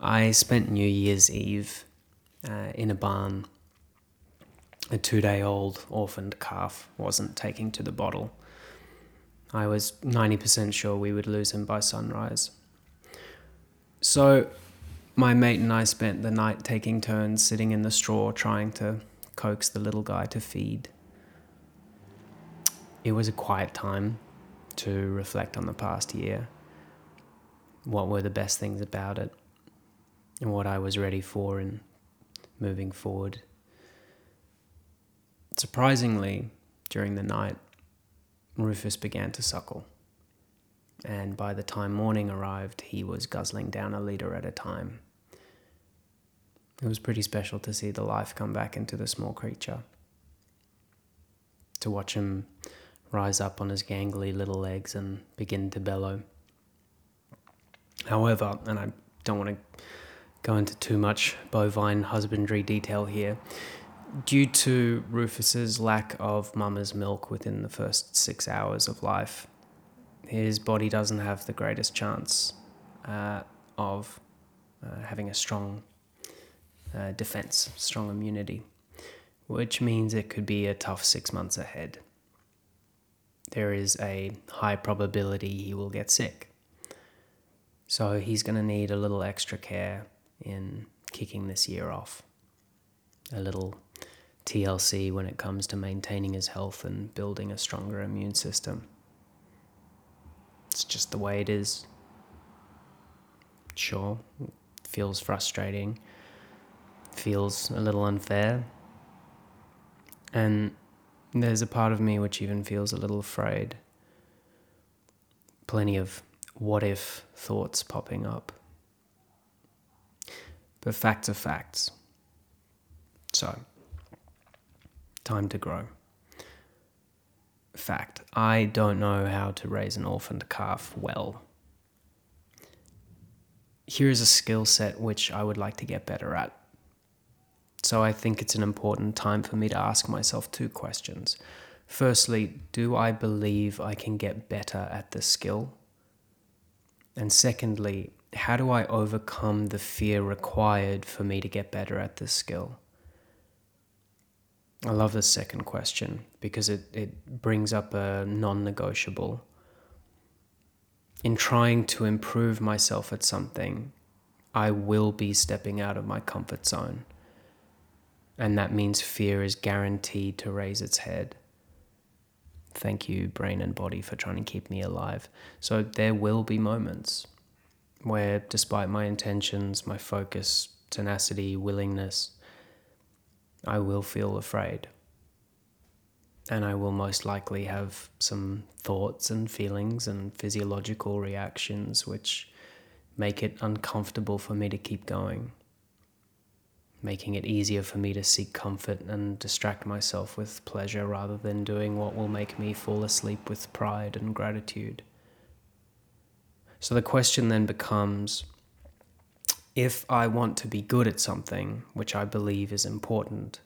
I spent New Year's Eve uh, in a barn. A two day old orphaned calf wasn't taking to the bottle. I was 90% sure we would lose him by sunrise. So, my mate and I spent the night taking turns sitting in the straw trying to coax the little guy to feed. It was a quiet time to reflect on the past year. What were the best things about it? And what I was ready for in moving forward. Surprisingly, during the night, Rufus began to suckle. And by the time morning arrived, he was guzzling down a litre at a time. It was pretty special to see the life come back into the small creature. To watch him rise up on his gangly little legs and begin to bellow. However, and I don't want to go into too much bovine husbandry detail here, due to Rufus's lack of mama's milk within the first six hours of life, his body doesn't have the greatest chance uh, of uh, having a strong uh, defense, strong immunity, which means it could be a tough six months ahead. There is a high probability he will get sick. So he's going to need a little extra care in kicking this year off. A little TLC when it comes to maintaining his health and building a stronger immune system. It's just the way it is. Sure, feels frustrating feels a little unfair. And there's a part of me which even feels a little afraid. Plenty of what if thoughts popping up. But facts are facts. So, time to grow. Fact I don't know how to raise an orphaned calf well. Here is a skill set which I would like to get better at. So I think it's an important time for me to ask myself two questions. Firstly, do I believe I can get better at the skill? And secondly, how do I overcome the fear required for me to get better at this skill? I love the second question because it, it brings up a non negotiable. In trying to improve myself at something, I will be stepping out of my comfort zone and that means fear is guaranteed to raise its head. Thank you, brain and body, for trying to keep me alive. So there will be moments where, despite my intentions, my focus, tenacity, willingness, I will feel afraid. And I will most likely have some thoughts and feelings and physiological reactions which make it uncomfortable for me to keep going making it easier for me to seek comfort and distract myself with pleasure rather than doing what will make me fall asleep with pride and gratitude. So the question then becomes if I want to be good at something, which I believe is important,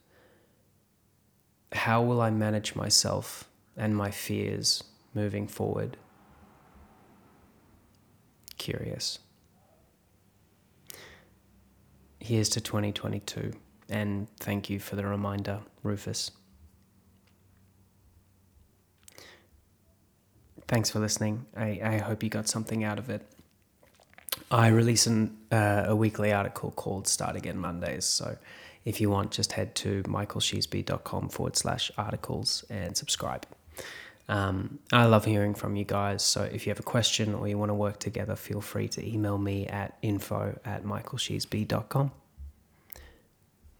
how will I manage myself and my fears moving forward? Curious here's to 2022. And thank you for the reminder, Rufus. Thanks for listening. I, I hope you got something out of it. I release an, uh, a weekly article called Start Again Mondays. So if you want, just head to michaelsheasby.com forward slash articles and subscribe. Um, I love hearing from you guys. So if you have a question or you want to work together, feel free to email me at info at michaelsheasby.com.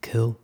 Cool.